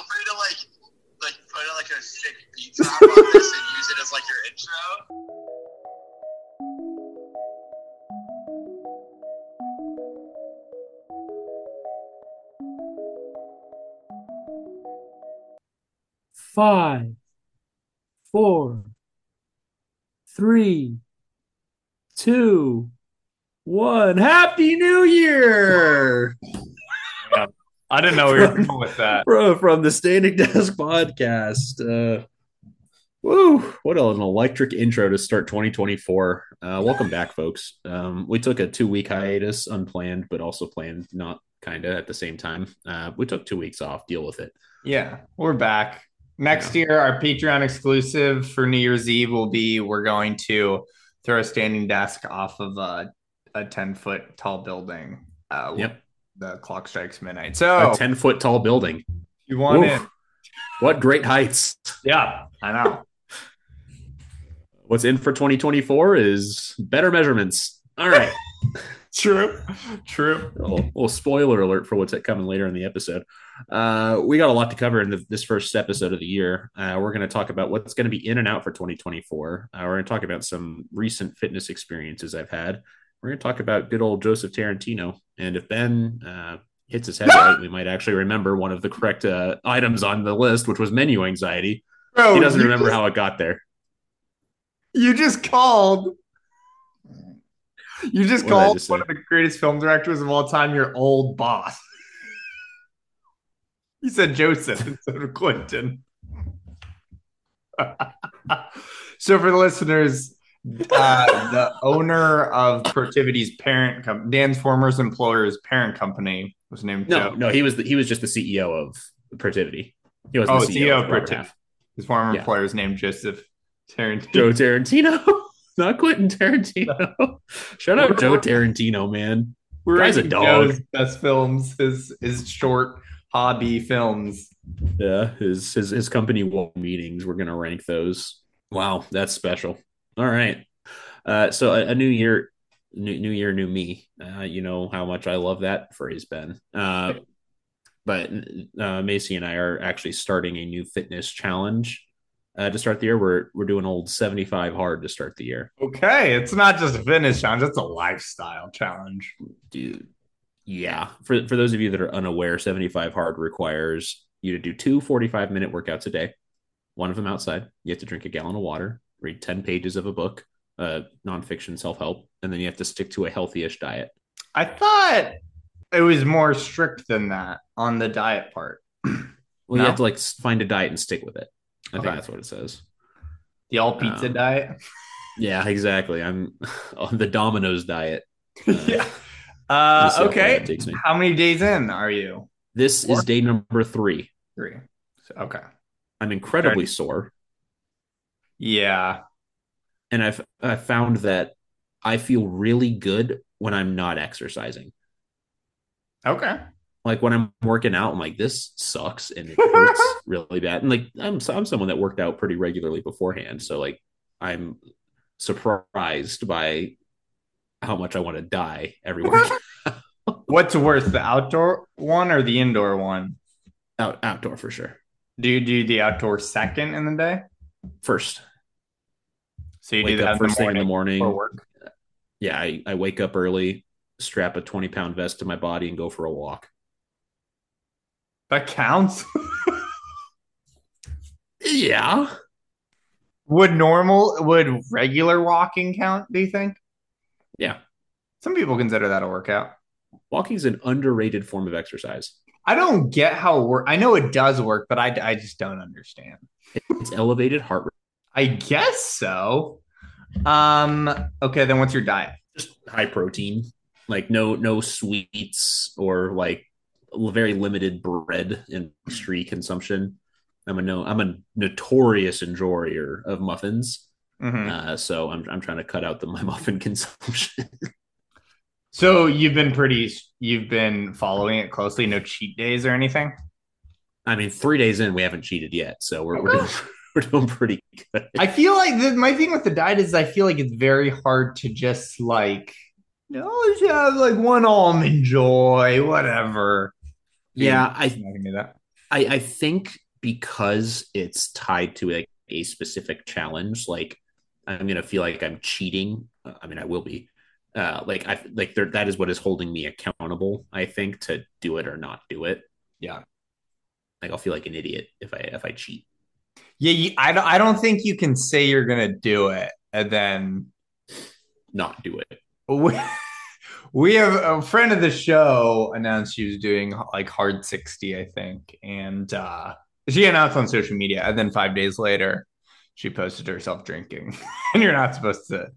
feel free to like like put like a sick beat drop on this and use it as like your intro. five, four, three, two, one. Happy New Year! I didn't know we were going with that. Bro, from the Standing Desk podcast. Uh, woo, what an electric intro to start 2024. Uh, welcome back, folks. Um, we took a two week hiatus, unplanned, but also planned, not kind of at the same time. Uh, we took two weeks off, deal with it. Yeah, we're back. Next year, our Patreon exclusive for New Year's Eve will be we're going to throw a standing desk off of a, a 10 foot tall building. Uh, Yep. The clock strikes midnight. So A 10 foot tall building. you want Oof. it? What great heights. Yeah, I know. What's in for 2024 is better measurements. All right. True. True. a little, little spoiler alert for what's coming later in the episode. Uh, we got a lot to cover in the, this first episode of the year. Uh, we're going to talk about what's going to be in and out for 2024. Uh, we're going to talk about some recent fitness experiences I've had. We're going to talk about good old Joseph Tarantino. And if Ben uh, hits his head right, we might actually remember one of the correct uh, items on the list, which was menu anxiety. Bro, He doesn't remember just- how it got there. You just called. You just What called just one say? of the greatest film directors of all time your old boss. you said Joseph instead of Quentin. so, for the listeners, uh, the owner of Protiviti's parent company, Dan's former employer's parent company, was named No, Joe. no, he was the, he was just the CEO of Protivity. He wasn't Oh, the CEO of of Robert Protiv- Half. His former Yeah. employer is named Joseph Tarantino. Joe Tarantino, not Quentin Tarantino. Shout out Joe Tarantino, man. We're Guy's a dog. Joe's best films, his his short hobby films. Yeah, his his his company wall meetings. We're gonna rank those. Wow, that's special. All right. Uh, so a, a new year, new new year, new me. Uh, you know how much I love that phrase, Ben. Uh, but uh, Macy and I are actually starting a new fitness challenge uh, to start the year. We're we're doing old seventy five hard to start the year. Okay, it's not just a fitness challenge; it's a lifestyle challenge. dude yeah for for those of you that are unaware 75 hard requires you to do two 45 minute workouts a day one of them outside you have to drink a gallon of water read 10 pages of a book uh nonfiction self-help and then you have to stick to a healthy-ish diet I thought it was more strict than that on the diet part. well No? you have to like find a diet and stick with it i Okay. think that's what it says The all pizza Um, diet. yeah exactly i'm on the domino's diet Uh, yeah. Uh, okay. me. How many days in are you? this Four? is day number three Three. So, okay. i'm incredibly sore Yeah. and I've I found that I feel really good when I'm not exercising. Okay. Like when I'm working out, I'm like, this sucks and it hurts really bad. And like I'm I'm someone that worked out pretty regularly beforehand, so like I'm surprised by how much I want to die every workout. What's worse, the outdoor one or the indoor one? out outdoor for sure. Do you do the outdoor second in the day? First, So you wake do that up first thing in the morning. for work. Yeah, I, I wake up early, strap a 20 pound vest to my body, and go for a walk. That counts. Yeah, would normal would regular walking count, do you think? yeah. Some people consider that a workout. Walking is an underrated form of exercise. I don't get how it work. I know it does work, but I, I just don't understand. It's elevated heart rate, I guess so. Um. Okay, then what's your diet? just high protein, like no no sweets or like very limited bread and pastry consumption. I'm a no I'm a notorious enjoyer of muffins, Mhm. uh, so I'm I'm trying to cut out the my muffin consumption. So you've been pretty. You've been following it closely. No cheat days or anything. I mean, three days in, we haven't cheated yet, so we're we're doing, we're doing pretty good. I feel like the, my thing with the diet is I feel like it's very hard to just like, no, just have like one almond joy, whatever. yeah, I I can do that. I, I think because it's tied to a, a specific challenge, like I'm gonna feel like I'm cheating. I mean, I will be. Uh, like I like there, that is what is holding me accountable. I think to do it or not do it. Yeah. Like I'll feel like an idiot if I if I cheat. Yeah, you, I don't. I don't think you can say you're gonna do it and then Not do it. we, we have a friend of the show announced she was doing like hard 60 i think and uh she announced on social media and then five days later she posted herself drinking and you're not supposed to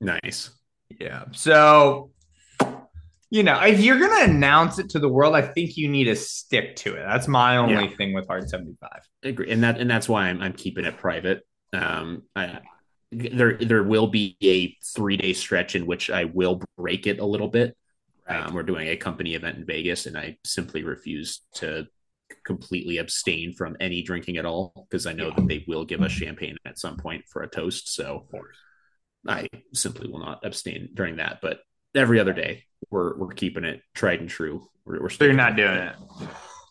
Nice. yeah so you know if you're gonna announce it to the world i think you need to stick to it that's my only thing with hard 75 I agree, and that and that's why I'm I'm keeping it private. Um, I, there there will be a three day stretch in which I will break it a little bit. Right. Um, we're doing a company event in Vegas, and I simply refuse to completely abstain from any drinking at all because I know that they will give us champagne at some point for a toast. So I simply will not abstain during that. But every other day, we're we're keeping it tried and true. We're, we're so you're not doing it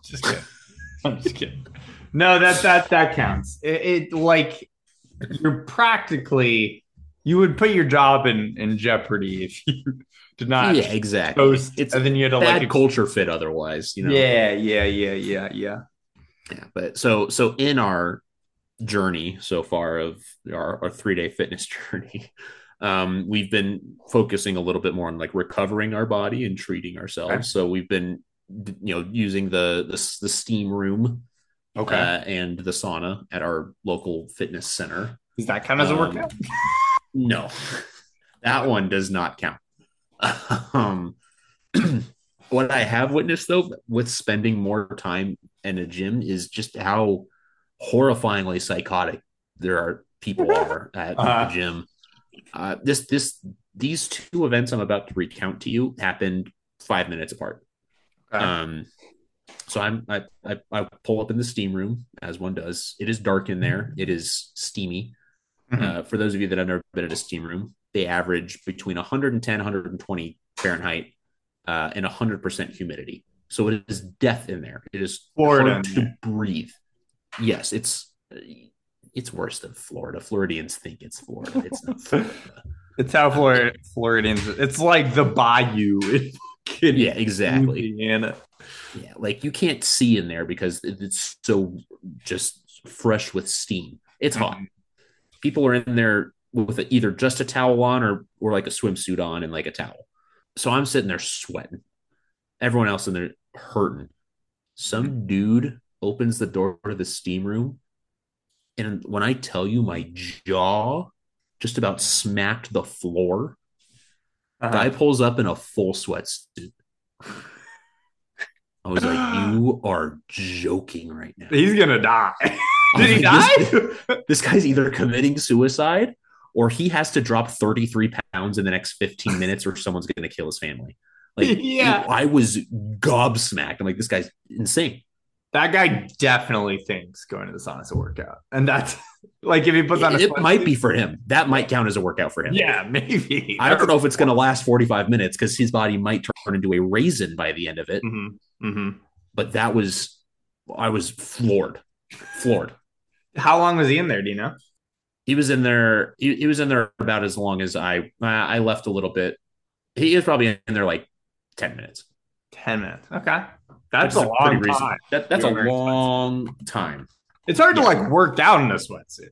just kidding i'm just kidding no that that that counts it, it like you're practically you would put your job in in jeopardy if you did not Yeah, exactly. toast It's and then you had to bad like culture fit otherwise, you know. yeah yeah yeah yeah yeah Yeah, but so so in our journey so far of our, our three day fitness journey, um, we've been focusing a little bit more on like recovering our body and treating ourselves. Okay. So we've been you know using the the, the steam room okay uh, and the sauna at our local fitness center. does that count as a um, workout No, that one does not count. Um, what I have witnessed though, with spending more time in a gym, is just how horrifyingly psychotic there are people are at Uh-huh. the gym. Uh, this this these two events I'm about to recount to you happened five minutes apart. Okay. Um, so I'm I, I I pull up in the steam room as one does. It is dark in there. It is steamy. Mhm. Uh, for those of you that have never been at a steam room, they average between 110, 120 Fahrenheit uh, and 100% humidity. So it is death in there. It is Florida hard to breathe. Yes, it's it's worse than Florida. Floridians think it's Florida. It's not Florida. it's how uh, Florida Floridians it's like the bayou yeah, exactly. Indiana Yeah, like you can't see in there because it's so just fresh with steam. It's hot. Mm-hmm. People are in there with either just a towel on or or like a swimsuit on and like a towel. So I'm sitting there sweating. Everyone else in there hurting. Some mm-hmm. dude opens the door to the steam room, and when I tell you my jaw just about smacked the floor, Uh-huh. guy pulls up in a full sweatsuit. I was like, "You are joking right now." he's gonna die did he like, die This, this guy's either committing suicide or he has to drop 33 pounds in the next 15 minutes, or someone's going to kill his family. Like, Yeah. I was gobsmacked. I'm like, this guy's insane. That guy definitely thinks going to the sauna is a workout, and that's like if he puts on a It, sweatsuit- might be for him. That might count as a workout for him. Yeah, maybe. I don't know if it's going to last 45 minutes because his body might turn into a raisin by the end of it. hmm hmm But that was, I was floored, floored. How long was he in there? Do you know? He was in there. He, he was in there about as long as I. I left a little bit. He was probably in there like 10 minutes. Ten minutes. Okay, that's Which a long time. That, that's a You're very long time. It's hard to like work out in a sweatsuit.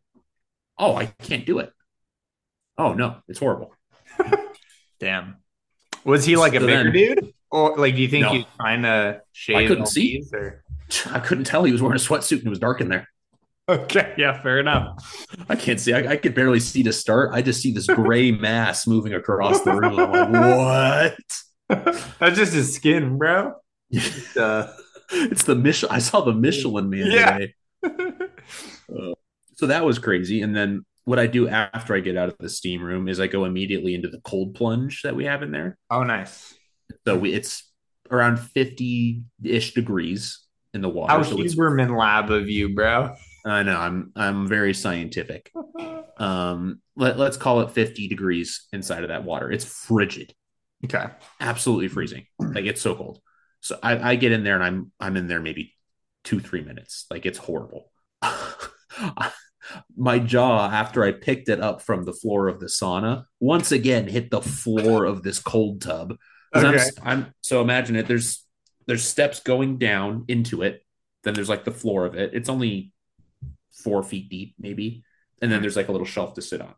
Oh, I can't do it. Oh no, it's horrible. Damn. Was he like a So bigger then- dude, or like do you think No. he's trying to shave? I couldn't see. Or... I couldn't tell he was wearing a sweatsuit and it was dark in there. Okay, yeah, fair enough. I can't see. I, I could barely see to start. I just see this gray mass moving across the room. I'm like, what? That's just his skin, bro. Uh, It's the Michelin. I saw the Michelin man Yeah. today. So that was crazy. And then what I do after I get out of the steam room is I go immediately into the cold plunge that we have in there. oh, nice. So we, it's around 50 ish degrees in the water. How so it's, Huberman lab of you, bro. I know I'm, I'm very scientific. Um, let, let's call it 50 degrees inside of that water. It's frigid, Okay. absolutely freezing. Like it's so cold. So I, I get in there and I'm, I'm in there maybe two, three minutes. Like it's horrible. My jaw, after I picked it up from the floor of the sauna, once again hit the floor of this cold tub. 'Cause I'm- Okay. I'm, so imagine it. There's there's steps going down into it. Then there's like the floor of it. It's only four feet deep, maybe. And then there's like a little shelf to sit on.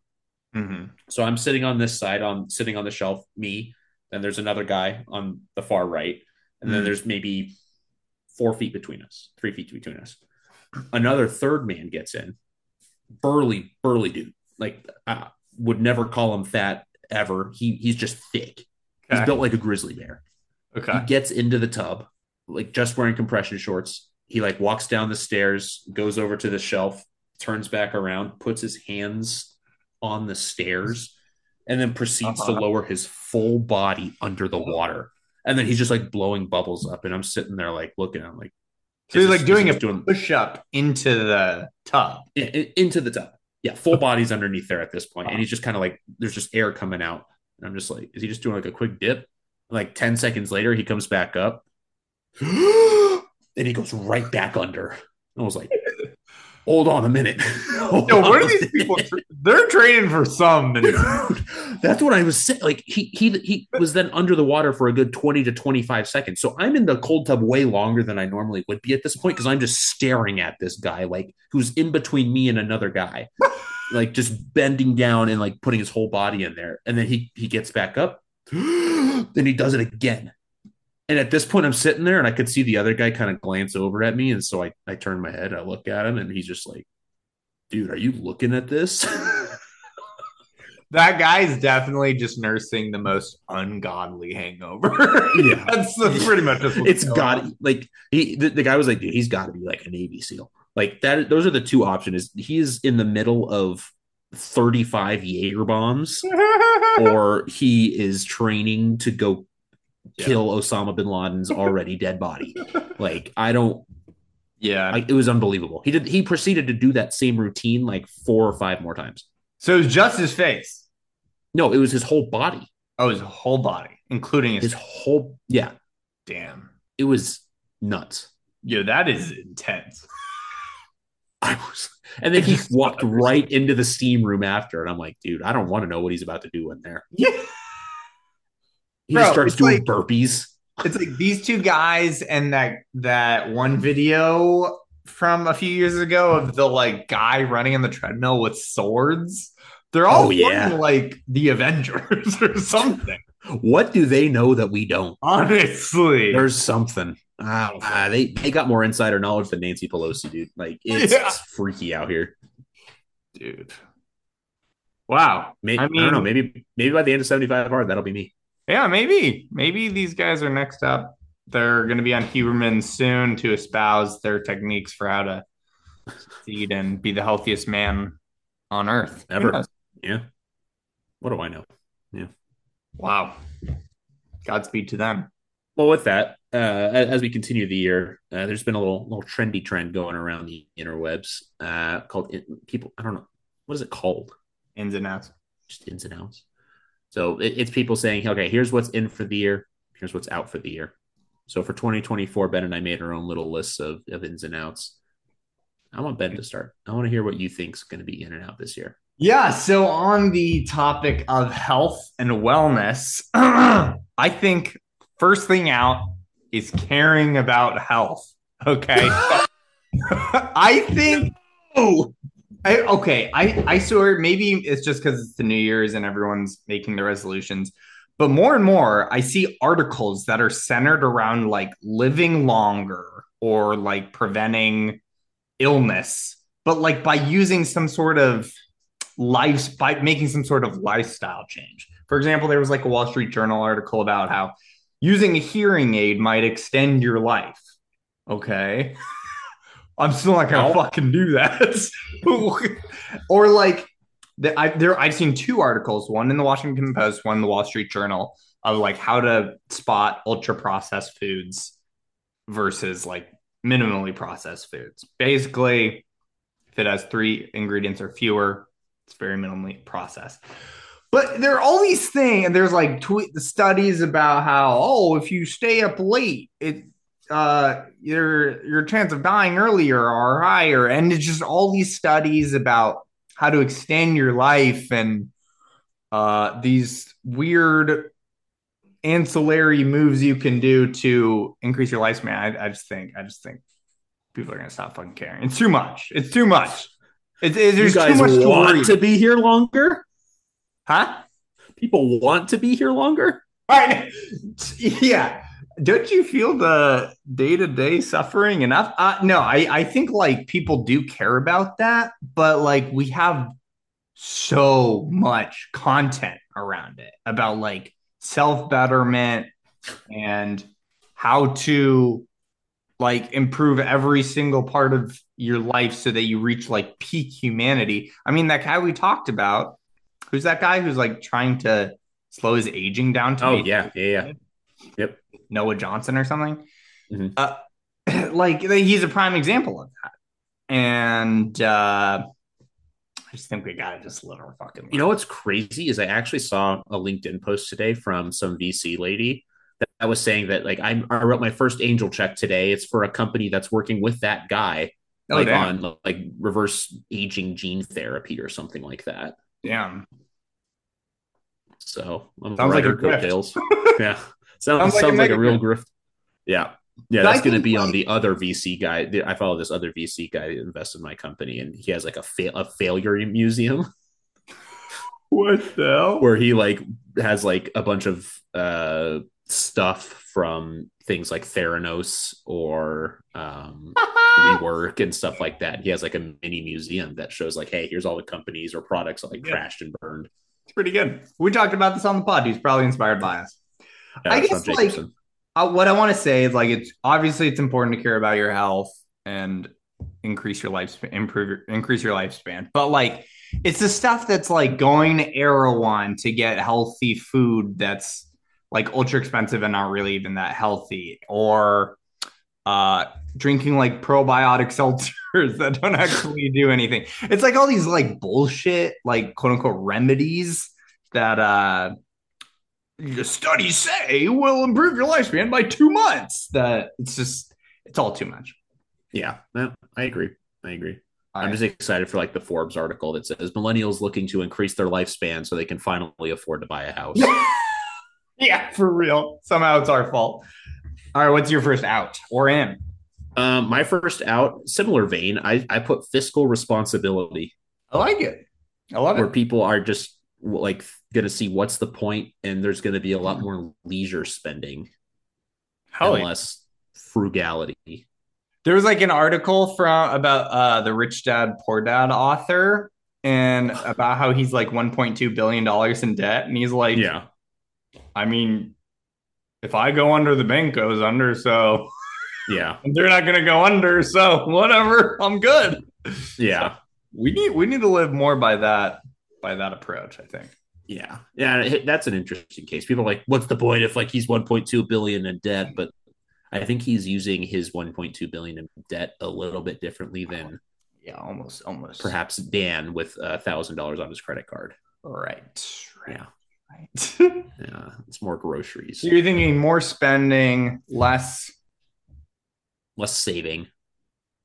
Mhm. So I'm sitting on this side, on sitting on the shelf, me. Then there's another guy on the far right, and then Mm. there's maybe four feet between us, three feet between us. Another third man gets in, burly, burly dude. Like I would never call him fat ever. He he's just thick. He's built like a grizzly bear. Okay. He gets into the tub, like just wearing compression shorts. He like walks down the stairs, goes over to the shelf, turns back around, puts his hands on the stairs, and then proceeds to Uh-huh. lower his full body under the water. And then he's just like blowing bubbles up, and I'm sitting there like looking at him like So he's like this- doing a doing push up into the tub. in- in- into the tub. Yeah, full body's underneath there at this point, and he's just kind of like there's just air coming out, and I'm just like, is he just doing like a quick dip? Like ten seconds later, he comes back up, and he goes right back under. I was like, hold on a minute. Yo, what are these people? Tra- They're training for some. Dude, that's what I was saying. Like he he he was then under the water for a good 20 to 25 seconds. So I'm in the cold tub way longer than I normally would be at this point because I'm just staring at this guy, like who's in between me and another guy, like just bending down and like putting his whole body in there. And then he he gets back up. then he does it again. And at this point, I'm sitting there and I could see the other guy kind of glance over at me. And so I, I turn my head, I look at him, and he's just like, dude, are you looking at this? That guy's definitely just nursing the most ungodly hangover. Yeah. that's, that's pretty much just it's got like he the, the guy was like dude he's got to be like a navy seal like that those are the two options he is in the middle of 35 jaeger bombs or he is training to go kill osama bin laden's already dead body like i don't yeah. I, it was unbelievable he did he proceeded to do that same routine like four or five more times so it was just his face. no it was his whole body Oh, his whole body, including his. his whole yeah damn. it was nuts Yo, that is intense. I was, and then he walked right into the steam room after, and I'm like, dude, I don't want to know what he's about to do in there. Yeah. He Bro, just starts doing like- burpees. It's like these two guys and that that one video from a few years ago of the like guy running on the treadmill with swords. They're all Oh, yeah. like the Avengers or something. What do they know that we don't? Honestly. There's something. Ah, they they got more insider knowledge than Nancy Pelosi, dude. Like it's, Yeah. it's freaky out here. dude. Wow. Maybe, I I, don't know. Maybe maybe by the end of 75 hard, that'll be me. Yeah, maybe. Maybe these guys are next up. They're going to be on Huberman soon to espouse their techniques for how to succeed and be the healthiest man on earth. Ever. Yeah. What do I know? Yeah. Wow. Godspeed to them. Well, with that, uh, as we continue the year, uh, there's been a little little trendy trend going around the interwebs uh, called people. I don't know what is it called. Ins and outs. just ins and outs. So it, it's people saying, okay, here's what's in for the year, here's what's out for the year. So for 2024, Ben and I made our own little lists of, of ins and outs. I want Ben to start. I want to hear what you think's going to be in and out this year. Yeah. So, on the topic of health and wellness, I think first thing out is caring about health. Okay. I think. Oh, I, okay. I I swear maybe it's just because it's the New Year's and everyone's making the resolutions. But more and more, I see articles that are centered around like living longer or like preventing illness, but like by using some sort of life by making some sort of lifestyle change. For example, there was like a Wall Street Journal article about how using a hearing aid might extend your life. Okay. I'm still not gonna No. fucking do that. or like the, I, there, I've seen two articles, one in the Washington Post, one in the Wall Street Journal, of like how to spot ultra processed foods versus like minimally processed foods. Basically, if it has three ingredients or fewer, it's very minimally processed. But there are all these things, and there's like tweet the studies about how oh, if you stay up late, it uh, your your chance of dying earlier are higher, and it's just all these studies about how to extend your life and uh, these weird ancillary moves you can do to increase your lifespan. I, I just think, I just think people are gonna stop fucking caring. It's too much. It's too much. It's, it's, You guys too much to want worry. to be here longer? huh? People want to be here longer? Right. Yeah. Don't you feel the day to day suffering enough? Uh, no, I, I think like people do care about that, but like we have so much content around it about like self betterment and how to like improve every single part of your life so that you reach like peak humanity. I mean, that guy we talked about, who's that guy who's like trying to slow his aging down to Oh make- yeah, yeah, yeah. Noah Johnson or something. Mhm. Uh, like he's a prime example of that. And uh, I just think we gotta just let our fucking. You know what's crazy is I actually saw a LinkedIn post today from some VC lady that I was saying that like I, I wrote my first angel check today. It's for a company that's working with that guy, Oh, like damn. on like reverse aging gene therapy or something like that. Damn. So I'm Sounds like a her coattails. yeah, sounds Sounds sounds like a real grift. Yeah, yeah, that's going to be on the other VC guy. I follow this other VC guy that invested in my company, and he has like a fail a failure museum What the hell? where he like has like a bunch of uh stuff from things like Theranos or um WeWork and stuff like that. He has like a mini museum that shows like, hey, here's all the companies or products that like Yeah. crashed and burned. It's pretty good. We talked about this on the pod. He's probably inspired by us. I it's guess, like. Uh, what I want to say is like it's obviously it's important to care about your health and increase your lifespan, improve your, increase your lifespan. But like it's the stuff that's like going to Erewhon to get healthy food that's like ultra expensive and not really even that healthy, or uh drinking like probiotic seltzers that don't actually do anything. It's like all these like bullshit like quote unquote remedies that uh the studies say will improve your lifespan by two months. That it's just it's all too much. yeah, no, I agree. I agree. I'm just excited for like the Forbes article that says millennials looking to increase their lifespan so they can finally afford to buy a house. yeah, for real. Somehow it's our fault. All right, what's your first out or in? um, my first out, similar vein, I, I put fiscal responsibility. I like it. I love where it. Where people are just like going to see what's the point and there's going to be a lot more leisure spending Hell and less frugality. There was like an article from about uh the Rich Dad Poor Dad author and about how he's like 1.2 billion dollars in debt, and he's like, yeah. I mean, if I go under, the bank goes under, so yeah. They're not gonna go under, so whatever, I'm good. yeah. We need we need to live more by that by that approach, I think. Yeah yeah that's an interesting case people are like what's the point if like he's 1.2 billion in debt but i think he's using his 1.2 billion in debt a little bit differently than Yeah, almost almost perhaps dan with a thousand dollars on his credit card right. Right. yeah Right. yeah it's more groceries so you're thinking more spending, less less saving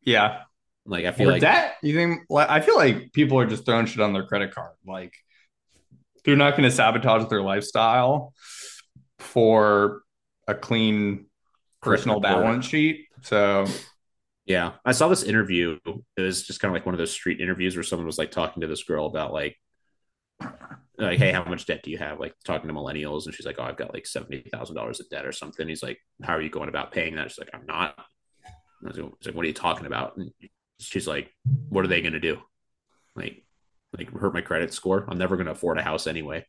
yeah. like i feel More like debt? You think like I feel like people are just throwing shit on their credit card. Like they're not gonna sabotage their lifestyle for a clean personal balance sheet. So Yeah, I saw this interview. It was just kind of like one of those street interviews where someone was like talking to this girl about like, like, hey, how much debt do you have? Like talking to millennials, and she's like, oh, I've got like seventy thousand dollars of debt or something. He's like, how are you going about paying that? She's like, I'm not. And I was like, what are you talking about? And she's like, what are they going to do? Like, like hurt my credit score? I'm never going to afford a house anyway.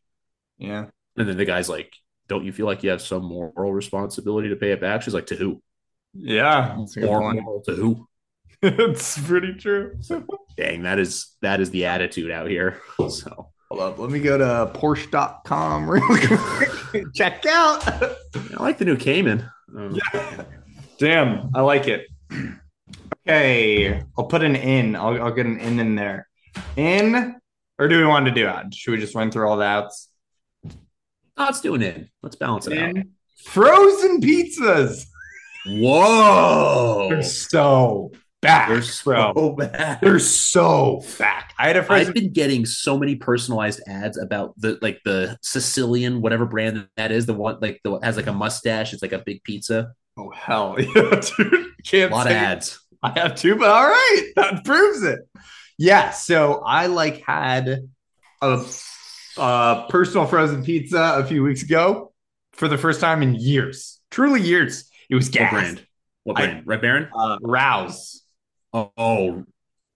yeah. And then the guy's like, don't you feel like you have some moral responsibility to pay it back? She's like, to who? Yeah. Moral, to who? it's pretty true. dang that is that is the attitude out here so Hold up. Let me go to Porsche.com real quick. Check out. i like the new cayman um, Damn, I like it. Okay, I'll put an in. I'll, I'll get an in in there. In, or do we want to do out? Should we just run through all the outs? oh, let's do an in let's balance it out Frozen pizzas. Whoa. They're so back, They're bro. so bad. They're so back. I had a friend. I've been getting so many personalized ads about the like the Sicilian whatever brand that is the one like the has like a mustache it's like a big pizza oh hell yeah, dude! Can't a lot of ads I have two, but all right, that proves it. Yeah, so I like had a, a personal frozen pizza a few weeks ago for the first time in years, truly years. It was gas. what brand what I- brand Red Baron Uh, Rao's, oh, oh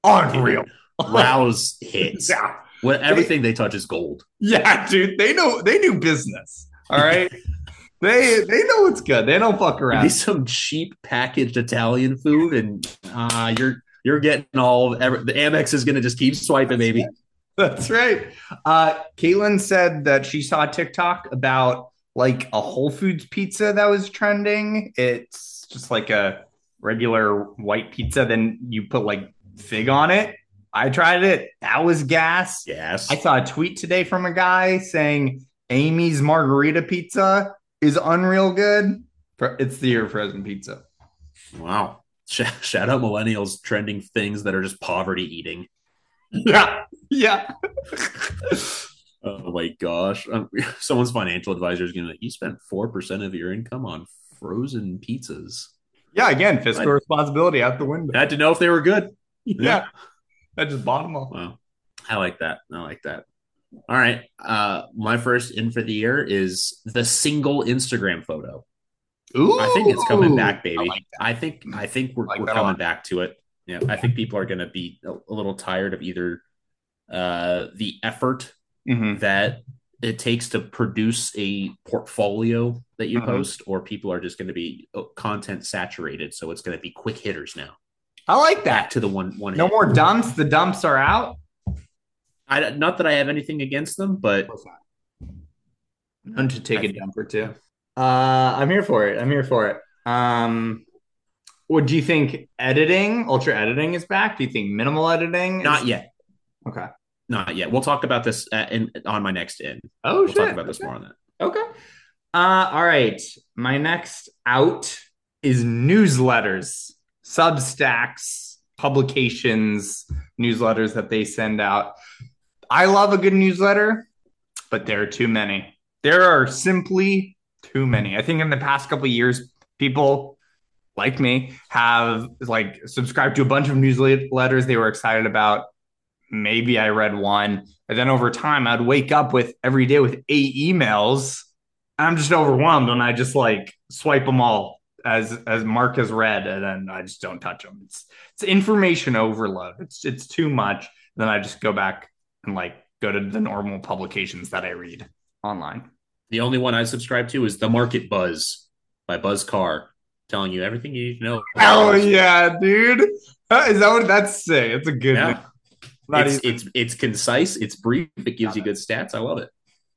unreal. Rao's hits yeah, what everything they touch is gold yeah, dude. They know they do business. All right, they they know it's good. They don't fuck around. some cheap packaged Italian food and uh you're you're getting all every, the Amex is gonna just keep swiping baby That's right. Uh, Caitlin said that she saw TikTok about like a Whole Foods pizza that was trending. It's just like a regular white pizza, then you put like fig on it. I tried it. That was gas. yes I saw a tweet today from a guy saying Amy's margarita pizza is unreal good. It's the year frozen pizza. wow shout out millennials trending things that are just poverty eating Yeah. Yeah. Oh my gosh. Um, someone's financial advisor is going to you spent 4% of your income on frozen pizzas. Yeah. Again, fiscal Right. responsibility out the window. I had to know if they were good. Yeah. I just bought them all. Wow. I like that. I like that. All right. Uh, my first in for the year is the single Instagram photo. Ooh, I think it's coming back, baby. I like I think I think we're, Like we're coming back to it. Yeah, I think people are going to be a, a little tired of either uh, the effort Mhm. that it takes to produce a portfolio that you Mhm. post, or people are just going to be uh, content saturated. So it's going to be quick hitters now. I like Back that. to the one one. No hit. more dumps. The dumps are out. I, not that I have anything against them, but None to take I a think- dump or two. Uh, I'm here for it. I'm here for it. Um, what do you think? Editing, ultra editing is back. Do you think minimal editing? is- not yet. Okay. Not yet. We'll talk about this at, in, on my next in. Oh We'll shit. talk about this Okay. more on that. Okay. Uh, all right. My next out is newsletters, Substacks, publications, newsletters that they send out. I love a good newsletter, but there are too many. There are simply too many. I think in the past couple years, people like me have like subscribed to a bunch of newsletters they were excited about. Maybe I read one, and then over time, I'd wake up with every day with eight emails. I'm just overwhelmed, and I just like swipe them all as as Mark has read, and then I just don't touch them. It's it's information overload. It's it's too much. Then I just go back and like go to the normal publications that I read online. The only one I subscribe to is The Market Buzz by Buzz Carr, telling you everything you need to know. Oh yeah, dude! Is that what that's saying? It's a good. Yeah. one. It's, it's it's concise, it's brief, it gives you good stats. I love it.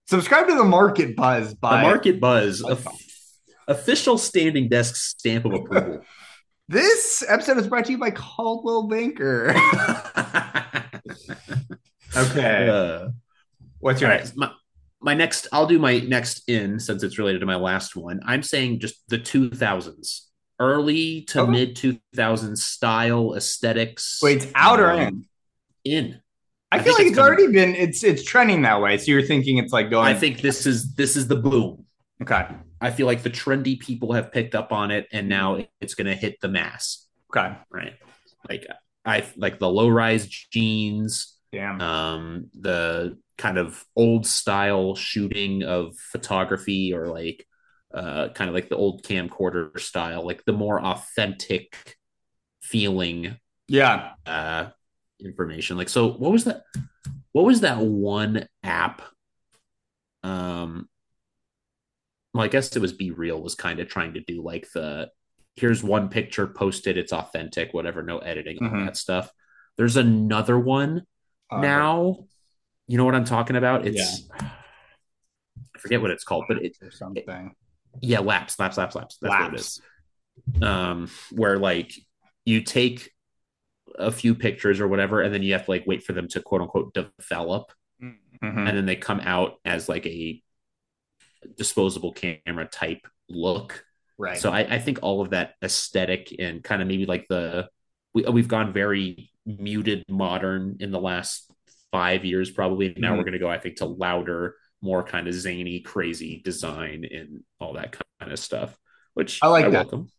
Subscribe to the Market Buzz by The Market Buzz, Buzz of- official standing desk stamp of approval. This episode is brought to you by Coldwell Banker. okay, Uh, what's your right, my, my next, I'll do my next in since it's related to my last one. I'm saying just the 2000s, early to Okay. mid 2000s style aesthetics. Wait, it's out or Um, in? In. I, I feel like it's it's already been it's it's trending that way. So you're thinking it's like going. I think this is this is the boom. okay, I feel like the trendy people have picked up on it, and now it's going to hit the mass, okay, right? Like I like the low rise jeans, damn. um, the kind of old style shooting of photography, or like uh, kind of like the old camcorder style, like the more authentic feeling yeah, uh, information. Like, so what was that? What was that one app? Um, well, I guess it was Be Real was kind of trying to do like the here's one picture posted, it's authentic, whatever, no editing, all Mhm. that stuff. There's another one Uh, now. You know what I'm talking about? It's I forget what it's called, but it or something. yeah, Lapse, Lapse, Lapse, Lapse. That's what it is um, where like you take a few pictures or whatever, and then you have to like wait for them to quote unquote develop, Mhm. and then they come out as like a disposable camera type look. Right. So I, I think all of that aesthetic and kind of maybe like the we, we've gone very muted modern in the last five years probably. Now Mhm. we're going to go I think to louder, more kind of zany, crazy design and all that kind of stuff, which I like that. welcome.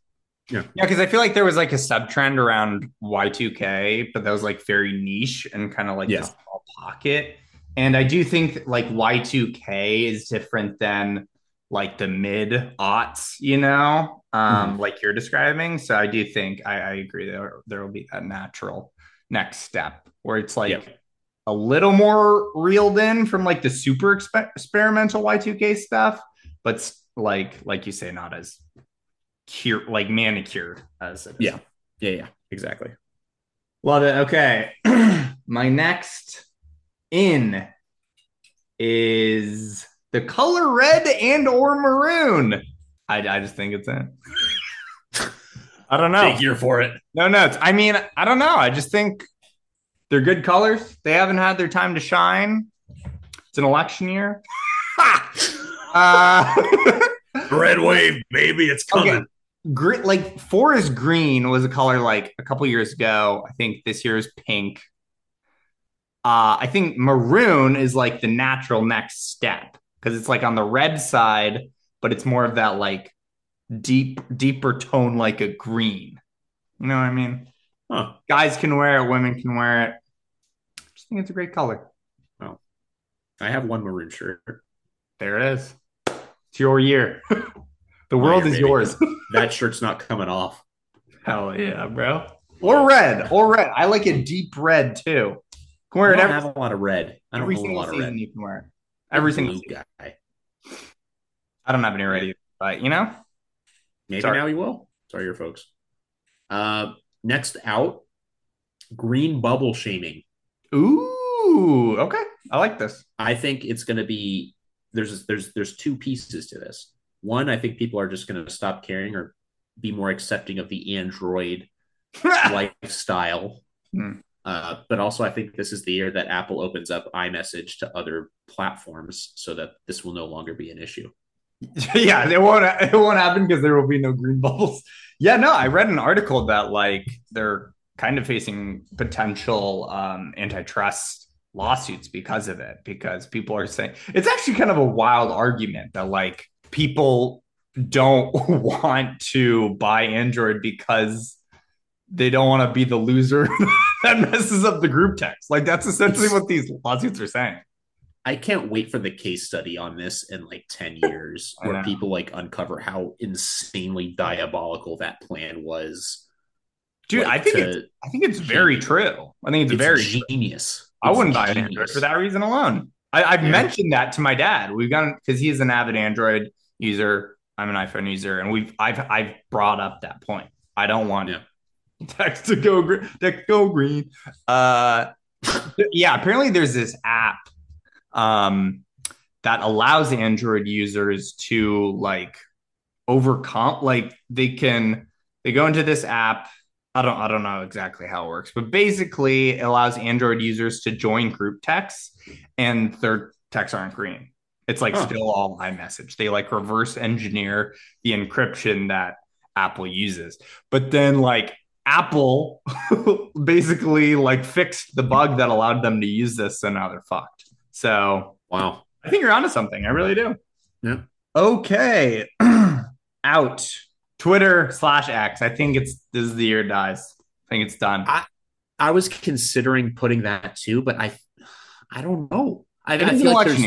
Yeah, yeah, because I feel like there was like a sub trend around Y2K, but that was like very niche and kind of like Yeah. this small pocket. And I do think like Y2K is different than like the mid aughts, you know, um, like you're describing. So I do think I, I agree there there will be that natural next step where it's like Yeah. A little more reeled in from like the super expe- experimental Y2K stuff, but like like you say, not as cure like manicured as it is. Yeah. Yeah, yeah, exactly. Love it. Okay. My next in is the color red and or maroon. I, I just think it's in. I don't know. Big year for it. No notes. I mean, I don't know. I just think they're good colors. They haven't had their time to shine. It's an election year. uh, Red wave, baby, it's Okay. Grit like forest green was a color like a couple years ago. I think this year is pink. Uh, I think maroon is like the natural next step because it's like on the red side, but it's more of that like deep, deeper tone, like a green. You know what I mean? Huh. Guys can wear it, women can wear it. I just think it's a great color. Well, I have one maroon shirt. There it is. It's your year. the world year, is baby. yours. That shirt's not coming off. Hell yeah, bro. Or red. Or red. I like a deep red too. Can I wear it don't every, have a lot of red. I don't every own a lot of red. you can wear it. Every single season. guy. I don't have any red either, but you know? Maybe Sorry. now you will. Sorry, your folks. Uh, next out, green bubble shaming. Ooh, okay. I like this. I think it's going to be there's there's there's two pieces to this. One, I think people are just going to stop caring or be more accepting of the Android lifestyle. Hmm. Uh, but also, I think this is the year that Apple opens up iMessage to other platforms so that this will no longer be an issue. yeah, it won't it won't happen because there will be no green bubbles. Yeah, no, I read an article that like they're kind of facing potential um, antitrust lawsuits because of it. Because people are saying it's actually kind of a wild argument that like people don't want to buy Android because they don't want to be the loser that messes up the group text. Like that's essentially what these lawsuits are saying. I can't wait for the case study on this in like 10 years where people like uncover how insanely diabolical that plan was. Dude, Like, I think to- it's I think it's very true. I think it's, it's very genius. I It's wouldn't buy an. Android for that reason alone. I, I've Yeah. mentioned that to my dad. We've gone because he's an avid Android user. I'm an iPhone user, and we've I've I've brought up that point. I don't want Yeah. text to go green. Text go green. Uh, yeah. Apparently, there's this app um, that allows Android users to like overcome. Like they can they go into this app. I don't I don't know exactly how it works, but basically it allows Android users to join group texts and their texts aren't green. It's like Huh. still all iMessage. They like reverse engineer the encryption that Apple uses. But then like Apple basically like fixed the bug that allowed them to use this, and now they're fucked. So Wow. I think you're onto something. I really do. Yeah. Okay. Out. Twitter slash X. I think it's this is the year it dies. I think it's done. I- I was considering putting that too, but I I don't know. I, I feel like there's.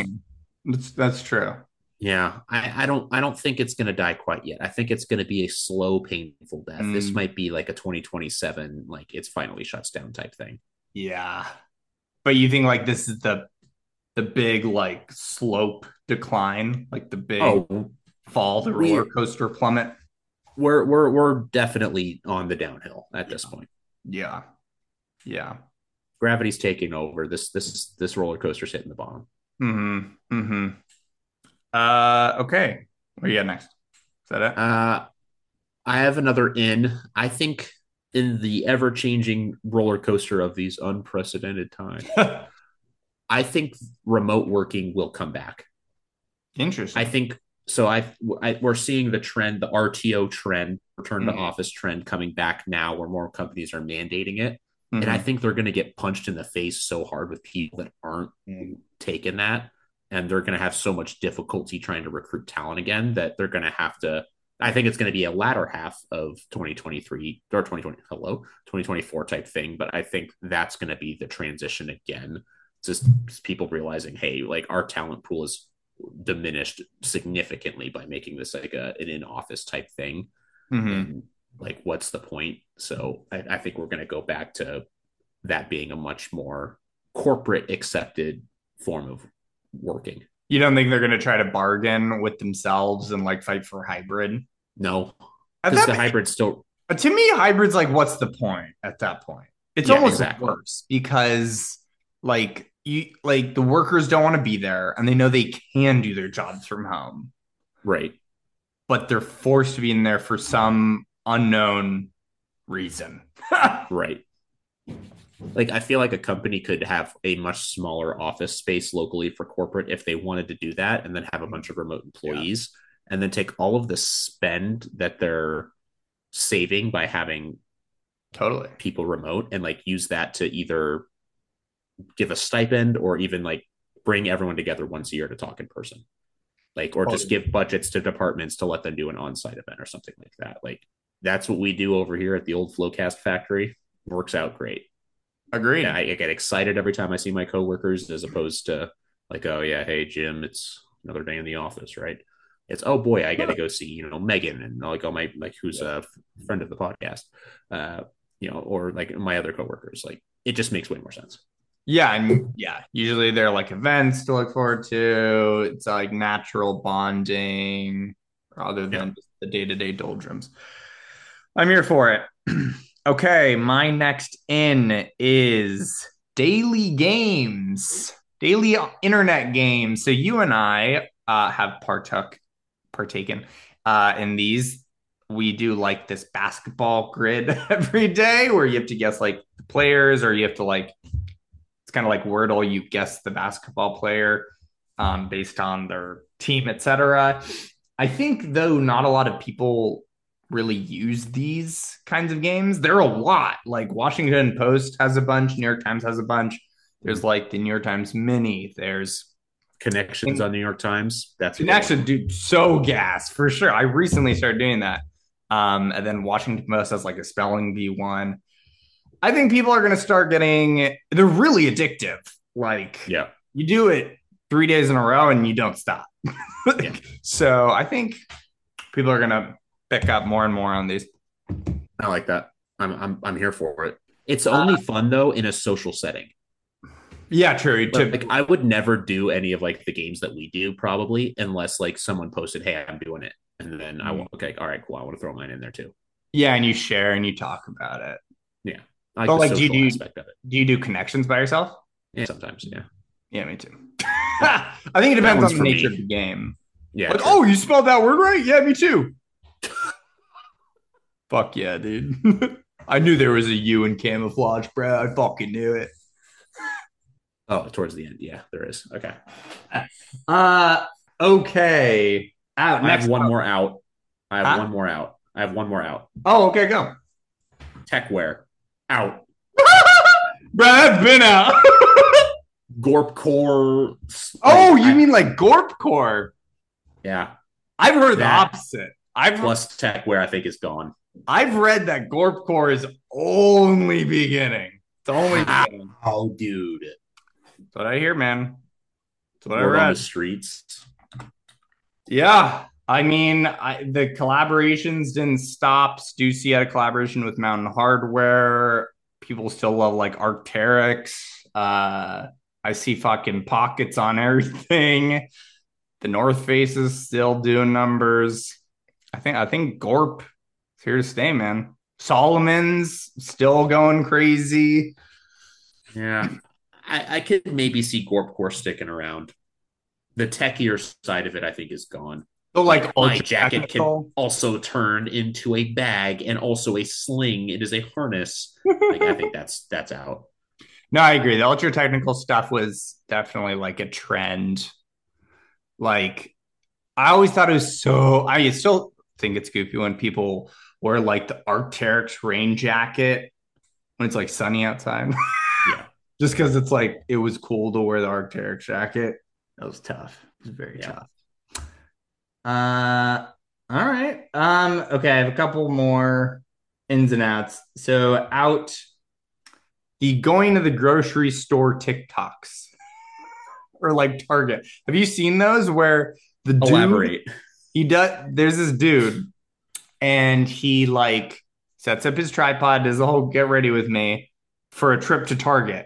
That's, that's true. yeah, I, I don't I don't think it's gonna die quite yet. I think it's gonna be a slow, painful death. This Mm. might be like a 2027, like it's finally shuts down type thing. Yeah. But you think like this is the the big like slope decline, like the big Oh, fall, the roller coaster plummet? we're we're we're definitely on the downhill at this point. Yeah. Yeah. Gravity's taking over. This this this roller coaster's hitting the bottom. Mm-hmm. Mm-hmm. Uh okay. What do you got next? Is that it? Uh, I have another in. I think in the ever changing roller coaster of these unprecedented times, I think remote working will come back. Interesting. I think so I, I we're seeing the trend, the RTO trend, return to Mhm. office trend coming back now, where more companies are mandating it, and Mm-hmm. I think they're going to get punched in the face so hard with people that aren't Mhm. taking that, and they're going to have so much difficulty trying to recruit talent again that they're going to have to. I think it's going to be a latter half of 2023 or 2020, hello, 2024 type thing, but I think that's going to be the transition again. Just people realizing, hey, like our talent pool is diminished significantly by making this like a, an in office type thing. Mhm. And like, what's the point? So I, I think we're going to go back to that being a much more corporate accepted form of working. You don't think they're going to try to bargain with themselves and like fight for hybrid? No, because the hybrid still, to me, hybrid's like, what's the point at that point? It's Yeah, almost exactly. worse because like you like the workers don't want to be there and they know they can do their jobs from home, right. but they're forced to be in there for some unknown reason. Right. Like I feel like a company could have a much smaller office space locally for corporate if they wanted to do that and then have a bunch of remote employees and then take all of the spend that they're saving by having totally. people remote and like use that to either give a stipend or even like bring everyone together once a year to talk in person. Like or just give budgets to departments to let them do an on-site event or something like that. Like that's what we do over here at the old Flowcast factory. Works out great. Agreed. Yeah, I, I get excited every time I see my coworkers as opposed to like, oh yeah, hey Jim, it's another day in the office, right? It's oh boy, I got to go see you know Megan and like all my like who's a friend of the podcast, uh, you know, or like my other coworkers. Like it just makes way more sense. Yeah, and yeah, usually they're like events to look forward to. It's like natural bonding rather than Yeah. just the day-to-day doldrums. I'm here for it. okay, my next in is daily games, daily internet games. So you and I uh, have partook partaken uh, in these. We do like this basketball grid every day where you have to guess like the players or you have to like it's kind of like Wordle. You guess the basketball player um, based on their team, etc. I think though not a lot of people really use these kinds of games. There are a lot. Like Washington Post has a bunch, New York Times has a bunch. There's like the New York Times Mini. There's Connections on New York Times. That's a good one. Connection, dude, so gas for sure. I recently started doing that. Um, and then Washington Post has like a spelling bee one. I think people are going to start getting, they're really addictive. Like, Yeah, you do it three days in a row and you don't stop. Yeah. So I think people are going to pick up more and more on these. I like that. I'm I'm I'm here for it. It's uh, only fun though in a social setting. Yeah, true. Like, like, I would never do any of like the games that we do probably unless like someone posted, "Hey, I'm doing it," and then I mm. will. Okay, all right, cool. I want to throw mine in there too. yeah, and you share and you talk about it. I like But, like, do you do- aspect of it. Do you do connections by yourself? Yeah, sometimes, yeah, Yeah, me too. I think it depends on the nature me. of the game. yeah. Like, oh, you spelled that word right? Yeah, me too. Fuck yeah, dude. I knew there was a U in camouflage, bro. I fucking knew it. oh, towards the end, yeah, there is. Okay, Uh okay. Out I next have one up. more out. I have Huh? one more out. I have one more out. Oh, okay, go. Techwear out. bro, that's been out. Gorp core. oh, like, you I- mean like Gorp Core? yeah? I've heard the That- opposite. I've Plus tech where I think is gone. I've read that Gorp Core is only beginning. It's only beginning. Oh, dude. That's what I hear, man. That's what I Word on read. the streets. Yeah. I mean, I, the collaborations didn't stop. Stussy had a collaboration with Mountain Hardwear. People still love like Arc'teryx. Uh, I see fucking pockets on everything. The North Face is still doing numbers. I think I think Gorp is here to stay, man. Salomon's still going crazy. Yeah. I, I could maybe see Gorp Core sticking around. The techier side of it, I think, is gone. So like my jacket can also turn into a bag and also a sling. It is a harness. Like I think that's that's out. No, I agree. The ultra technical stuff was definitely like a trend. Like I always thought it was so. I still think it's goofy when people wear like the Arc'teryx rain jacket when it's like sunny outside. Yeah. Just because it's like it was cool to wear the Arc'teryx jacket. That was tough. It was very Yeah. tough. Uh, all right. Um, okay, I have a couple more ins and outs. So out the going to the grocery store TikToks or like Target. Have you seen those where the dude Elaborate. he does there's this dude and he like sets up his tripod does the whole get ready with me for a trip to target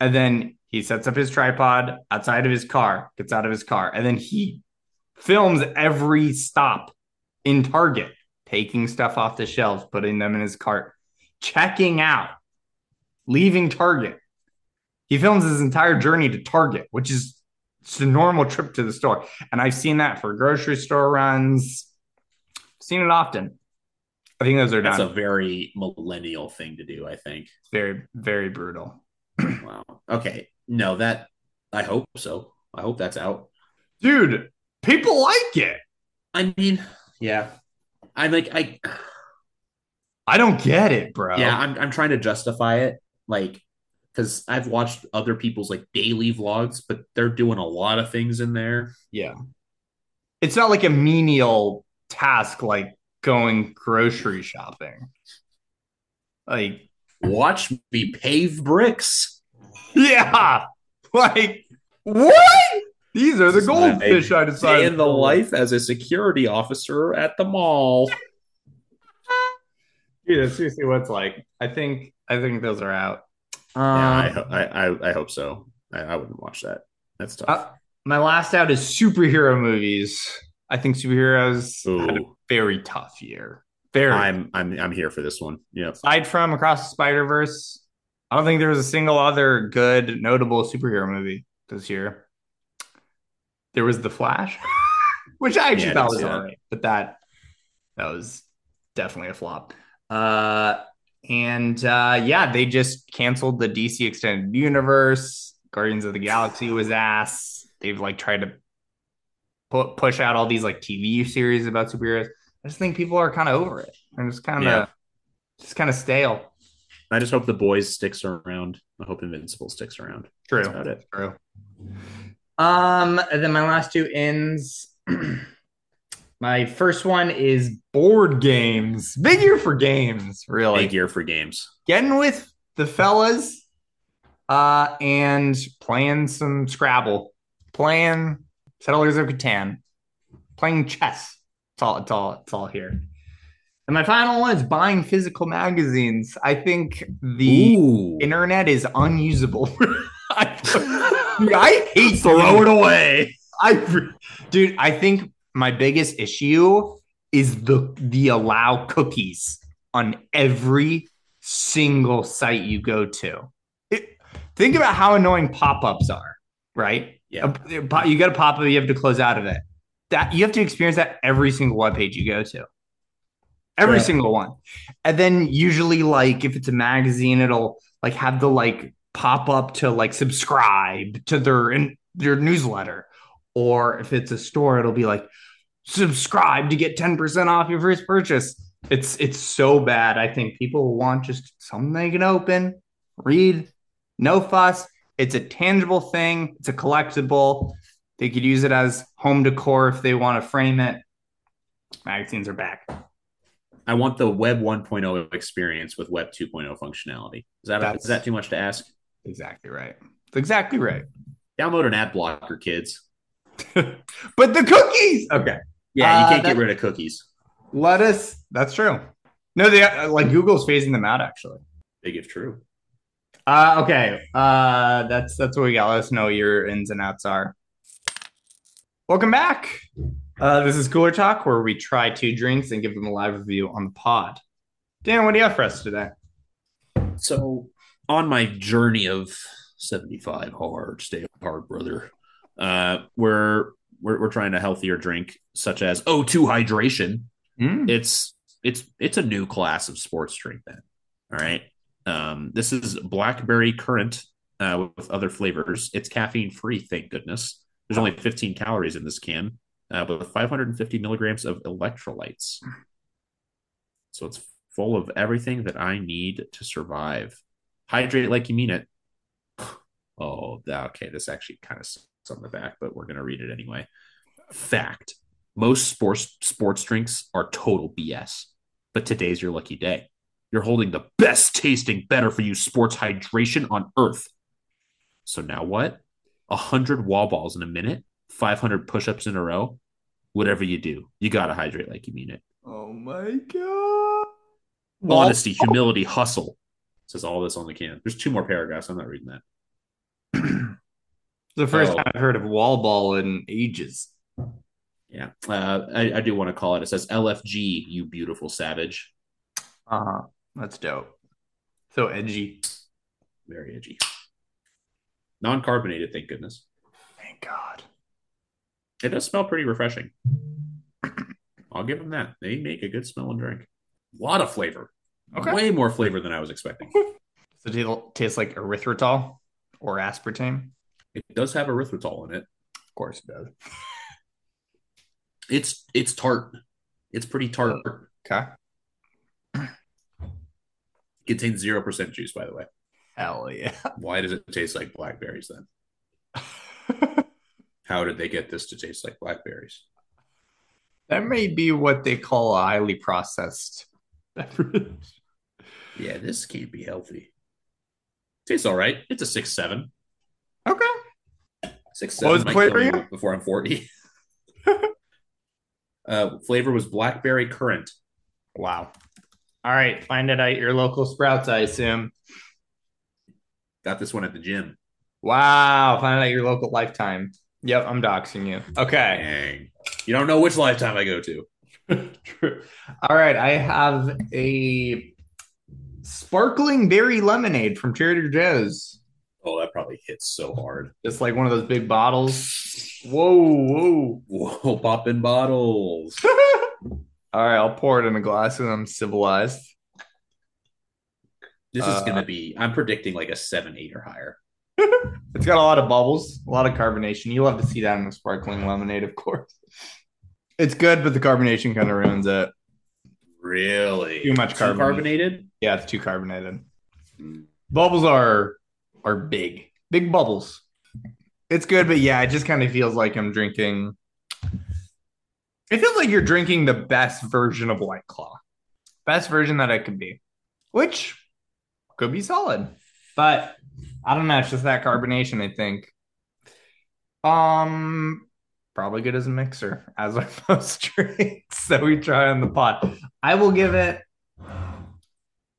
and then he sets up his tripod outside of his car gets out of his car and then he films every stop in target taking stuff off the shelves putting them in his cart checking out leaving target he films his entire journey to target which is just a normal trip to the store and I've seen that for grocery store runs. Seen it often. I think those are That's done. a very millennial thing to do, I think. very, very brutal. Wow. Okay. No, that I hope so. I hope that's out. Dude, people like it. I mean, yeah. I'm like I I don't get it, bro. yeah, I'm I'm trying to justify it like cuz I've watched other people's like daily vlogs, but they're doing a lot of things in there. yeah. It's not like a menial task like going grocery shopping. Like, Watch me pave bricks. yeah. Like, what? These are the This is my goldfish I decided. Day in the to- life as a security officer at the mall. Dude, that's seriously what it's like. I think I think those are out. Um, Yeah, I, I, I, I hope so. I, I wouldn't watch that. That's tough. Uh, my last out is superhero movies. I think superheroes had a very tough year. Very. I'm I'm I'm here for this one. Yep. Aside from Across the Spider Verse, I don't think there was a single other good, notable superhero movie this year. There was The Flash, which I actually Yeah, thought was see that. alright, but that that was definitely a flop. Uh, and uh, yeah, they just canceled the DC Extended Universe. Guardians of the Galaxy was ass. They've like tried to pu- push out all these like TV series about superheroes. I just think people are kind of over it. and just kind of Yeah. just kind of stale. I just hope the boys sticks around. I hope Invincible sticks around. True. That's about it. True. Um, and then my last two ends. my first one is board games. Big year for games, really. Big year for games. Getting with the fellas, uh, and playing some Scrabble, playing Settlers of Catan, playing chess. It's all. It's all. It's all here. And my final one is buying physical magazines. I think the Ooh. internet is unusable. I, Dude, I hate Throw it away. I, dude, I think my biggest issue is the the allow cookies on every single site you go to. It, think about how annoying pop-ups are, right? Yeah. Uh, a pop- you get a pop-up, you have to close out of it. That you have to experience that every single web page you go to. Every Right. single one. And then usually like if it's a magazine, it'll like have the like pop up to like subscribe to their in their newsletter. Or if it's a store, it'll be like subscribe to get 10% off your first purchase. It's it's so bad. I think people want just something they can open, read, no fuss. It's a tangible thing, it's a collectible. They could use it as home decor if they want to frame it. Magazines are back. I want the Web 1.0 experience with Web 2.0 functionality. Is that is that too much to ask? Exactly right. Exactly right. Download an ad blocker, kids. But the cookies. Okay. Yeah, you Uh, can't that- get rid of cookies. Let us. That's true. No, they uh, like Google's phasing them out actually. Big if true. Uh, okay. Uh, that's that's what we got. Let us know what your ins and outs are. Welcome back. Uh, this is Cooler Talk, where we try two drinks and give them a live review on the pod. Dan, what do you have for us today? So on my journey of 75 hard, stay hard, brother. Uh, we're we're we're trying a healthier drink such as O2 hydration. Mm. It's it's it's a new class of sports drink then. All right. Um, this is blackberry currant uh, with other flavors. It's caffeine free, thank goodness. There's only 15 calories in this can. uh, with 550 milligrams of electrolytes. So it's full of everything that I need to survive. Hydrate like you mean it. Oh, okay. This actually kind of sucks on the back, but we're going to read it anyway. Fact most sports sports drinks are total BS, but today's your lucky day. You're holding the best tasting, better for you sports hydration on earth. So now what? 100 wall balls in a minute, 500 push ups in a row. Whatever you do, you got to hydrate like you mean it. Oh my God. Honesty, humility, hustle. Says all this on the can. There's two more paragraphs. I'm not reading that. the first Oh. time I've heard of wall ball in ages. Yeah. Uh, I, I do want to call it. It says LFG, you beautiful savage. Uh huh. That's dope. So edgy. Very edgy. Non carbonated, thank goodness. Thank God. It does smell pretty refreshing. I'll give them that. They make a good smelling drink. A lot of flavor. Okay. Way more flavor than I was expecting. Does it taste like erythritol or aspartame? It does have erythritol in it. Of course it does. It's it's tart. It's pretty tart. Okay. Contains zero percent juice, by the way. Hell yeah. Why does it taste like blackberries then? How did they get this to taste like blackberries? that may be what they call a highly processed beverage. Yeah, this can't be healthy. Tastes all right. It's a six seven. Okay. Six What was seven. the flavor? before I'm forty. uh, flavor was blackberry currant. Wow. All right. Find it at your local Sprouts, I assume. Got this one at the gym. Wow. Find it at your local Lifetime. Yep. I'm doxing you. Okay. Dang. You don't know which lifetime I go to. True. All right. I have a sparkling berry lemonade from Trader Joe's. Oh, that probably hits so hard. It's like one of those big bottles. Whoa, whoa. Whoa, popping bottles. All right, I'll pour it in a glass and I'm civilized. This is Uh, gonna be. I'm predicting like a seven, eight or higher. It's got a lot of bubbles, a lot of carbonation. You'll have to see that in the sparkling lemonade, of course. It's good, but the carbonation kind of ruins it. Really? Too much carbonate. carbonated. Yeah, it's too carbonated. Mm. Bubbles are are big, big bubbles. It's good, but yeah, it just kind of feels like I'm drinking. It feels like you're drinking the best version of White Claw, best version that it could be, which could be solid. But I don't know. It's just that carbonation. I think. Um, probably good as a mixer, as are most drinks that we try on the pot. I will give it.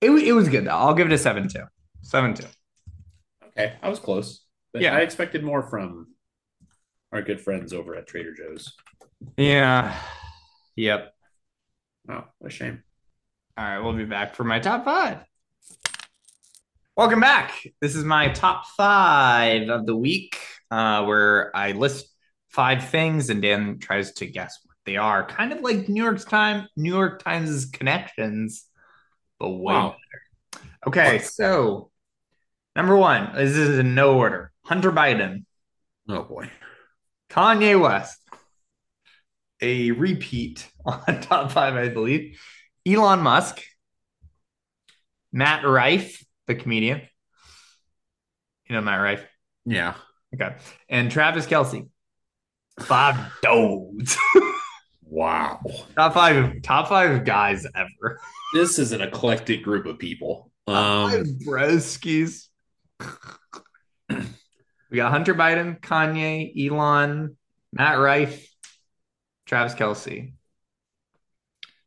It, it was good though. I'll give it a seven two. Seven two. Okay, I was close. But Yeah. I expected more from our good friends over at Trader Joe's. Yeah. Yep. Oh, what a shame. All right, we'll be back for my top five. Welcome back. This is my top five of the week, uh, where I list five things and Dan tries to guess what they are. Kind of like New York's time, New York Times' connections, but way Wow. better. Okay, so number one, this is in no order. Hunter Biden, Oh boy. Kanye West, a repeat on top five, I believe. Elon Musk, Matt Rife, the comedian. You know Matt Rife. Yeah. Okay. And Travis Kelce. Five dudes. Wow. top five top five guys ever. This is an eclectic group of people. Um, broskies. we got Hunter Biden, Kanye, Elon, Matt Rife, Travis Kelce.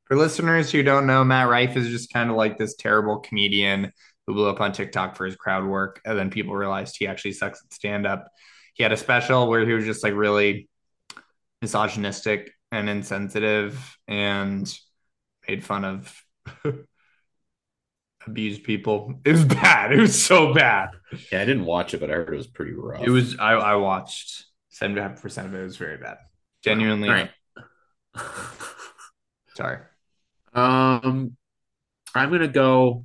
For listeners who don't know, Matt Rife is just kind of like this terrible comedian who blew up on TikTok for his crowd work, and then people realized he actually sucks at stand up. He had a special where he was just like really misogynistic and insensitive and made fun of abused people. It was bad. It was so bad. yeah, I didn't watch it, but I heard it was pretty rough. It was I, I watched 75% of it. It was very bad. Genuinely All right. sorry. Um, I'm gonna go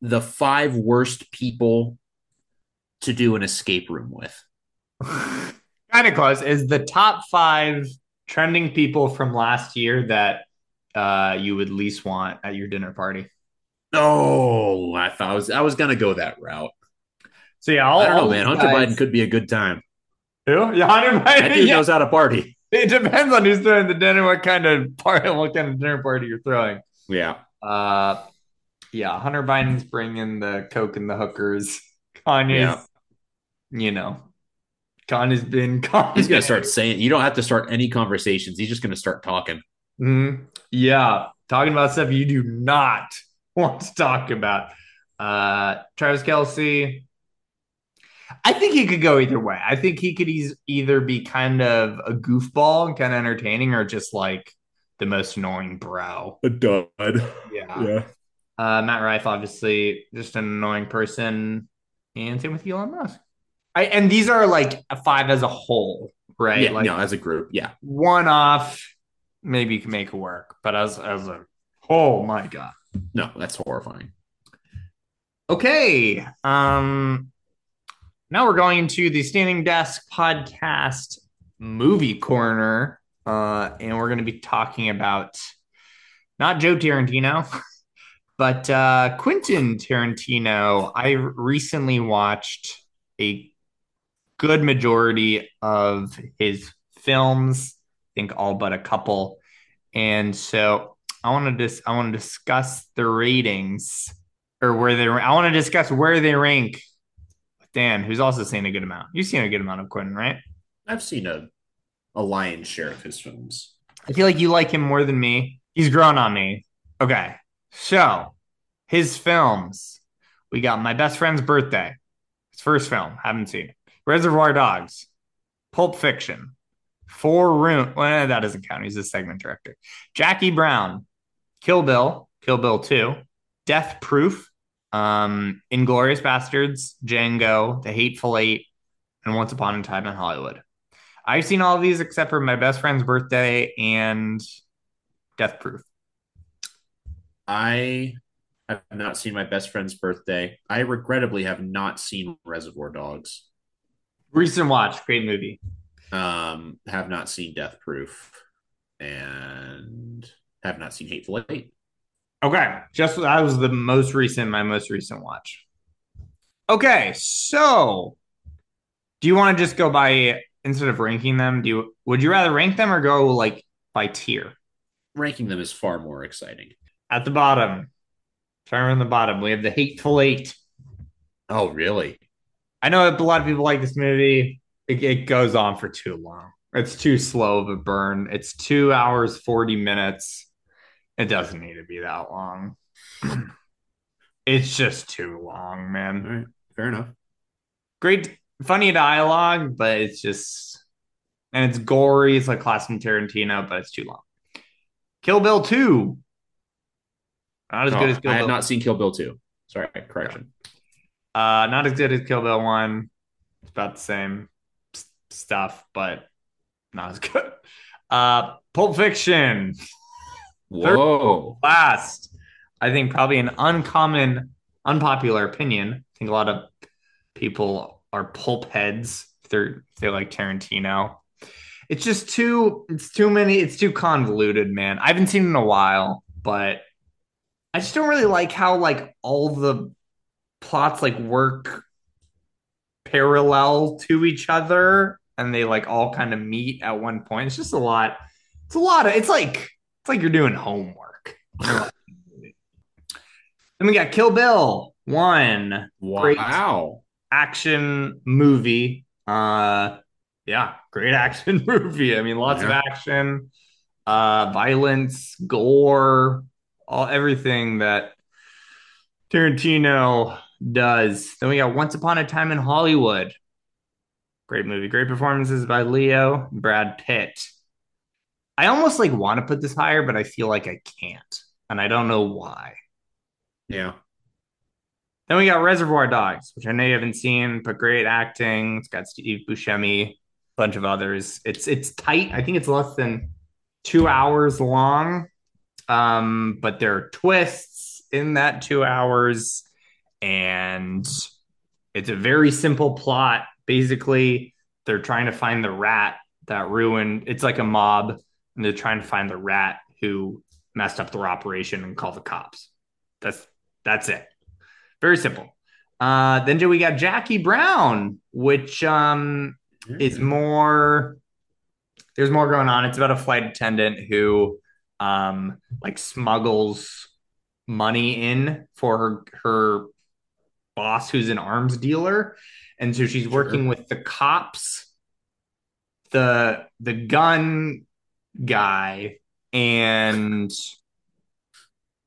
the five worst people to do an escape room with. kind of close. Is the top five trending people from last year that uh, you would least want at your dinner party. Oh, I thought I was I was gonna go that route. So yeah, all, I don't know, man. Hunter guys- Biden could be a good time. Who? Yeah, Hunter That Biden. dude yeah. knows how to party. It depends on who's throwing the dinner, what kind of party, what kind of dinner party you're throwing. Yeah. Uh, yeah, Hunter Biden's bringing the coke and the hookers. Kanye's, Yeah. you know, Kanye's been Kanye. He's gonna start saying you don't have to start any conversations. He's just gonna start talking. Mhm. Yeah, talking about stuff you do not want to talk about. Uh, Travis Kelce. I think he could go either way. I think he could eas- either be kind of a goofball and kind of entertaining, or just like the most annoying bro. A dud. Yeah. Uh, Matt Rife, obviously, just an annoying person, and same with Elon Musk. I, and these are like a five as a whole, right? Yeah, like no, as a group. Yeah. one off, maybe you can make it work, but as as a oh my god. No, that's horrifying. Okay, um, now we're going into the Standing Desk podcast movie corner, uh, and we're going to be talking about not Joe Tarantino, but uh, Quentin Tarantino. I recently watched a good majority of his films, I think all but a couple, and so I want to dis- I want to discuss the ratings or where they. I want to discuss where they rank. Dan, who's also seen a good amount. You've seen a good amount of Quentin, right? I've seen a a lion's share of his films. I feel like you like him more than me. He's grown on me. Okay. So, his films. We got My Best Friend's Birthday. His first film. Haven't seen it. Reservoir Dogs. Pulp Fiction. Four Room. Well, that doesn't count. He's a segment director. Jackie Brown. Kill Bill. Kill Bill 2. Death Proof. Um, Inglourious Basterds. Django. The Hateful Eight. And Once Upon a Time in Hollywood. I've seen all of these except for my best friend's birthday and Death Proof. I have not seen my best friend's birthday. I regrettably have not seen Reservoir Dogs. Recent watch, great movie. Um, have not seen Death Proof, and have not seen Hateful Eight. Okay, just that was the most recent, my most recent watch. Okay, so do you want to just go by instead of ranking them? Do you would you rather rank them or go like by tier? Ranking them is far more exciting. At the bottom, starting on the bottom, we have the Hateful Eight. Oh, really? I know a lot of people like this movie. It, it goes on for too long. It's too slow of a burn. It's two hours, 40 minutes. It doesn't need to be that long. it's just too long, man. right, fair enough. Great, funny dialogue, but it's just, and it's gory. It's like classic Tarantino, but it's too long. Kill Bill 2. Not as Oh, good as Kill I Bill. have not seen Kill Bill two. Sorry, correction. Uh, not as good as Kill Bill One. It's about the same stuff, but not as good. Uh, Pulp Fiction, Whoa. last. I think probably an uncommon, unpopular opinion. I think a lot of people are pulp heads. If they're if they like Tarantino. It's just too. It's too many. It's too convoluted, man. I haven't seen it in a while, but I just don't really like how like all the plots like work parallel to each other and they like all kind of meet at one point. It's just a lot. It's a lot of it's like it's like you're doing homework. then we got Kill Bill one Great. Wow. action movie. Uh yeah, great action movie. I mean lots of action, uh violence, gore, all everything that Tarantino does. Then we got Once Upon a Time in Hollywood. Great movie. Great performances by Leo and Brad Pitt. I almost like want to put this higher, but I feel like I can't. And I don't know why. Yeah. Then we got Reservoir Dogs, which I know you haven't seen, but great acting. It's got Steve Buscemi, a bunch of others. It's it's tight. I think it's less than two hours long. Um, but there are twists in that two hours, and it's a very simple plot. Basically, they're trying to find the rat that ruined. It's like a mob, and they're trying to find the rat who messed up their operation and call the cops. That's that's it. Very simple. Uh, then we got Jackie Brown, which um, is more. There's more going on. It's about a flight attendant who, um, like smuggles money in for her her boss, who's an arms dealer, and so she's working Sure. with the cops, the the gun guy, and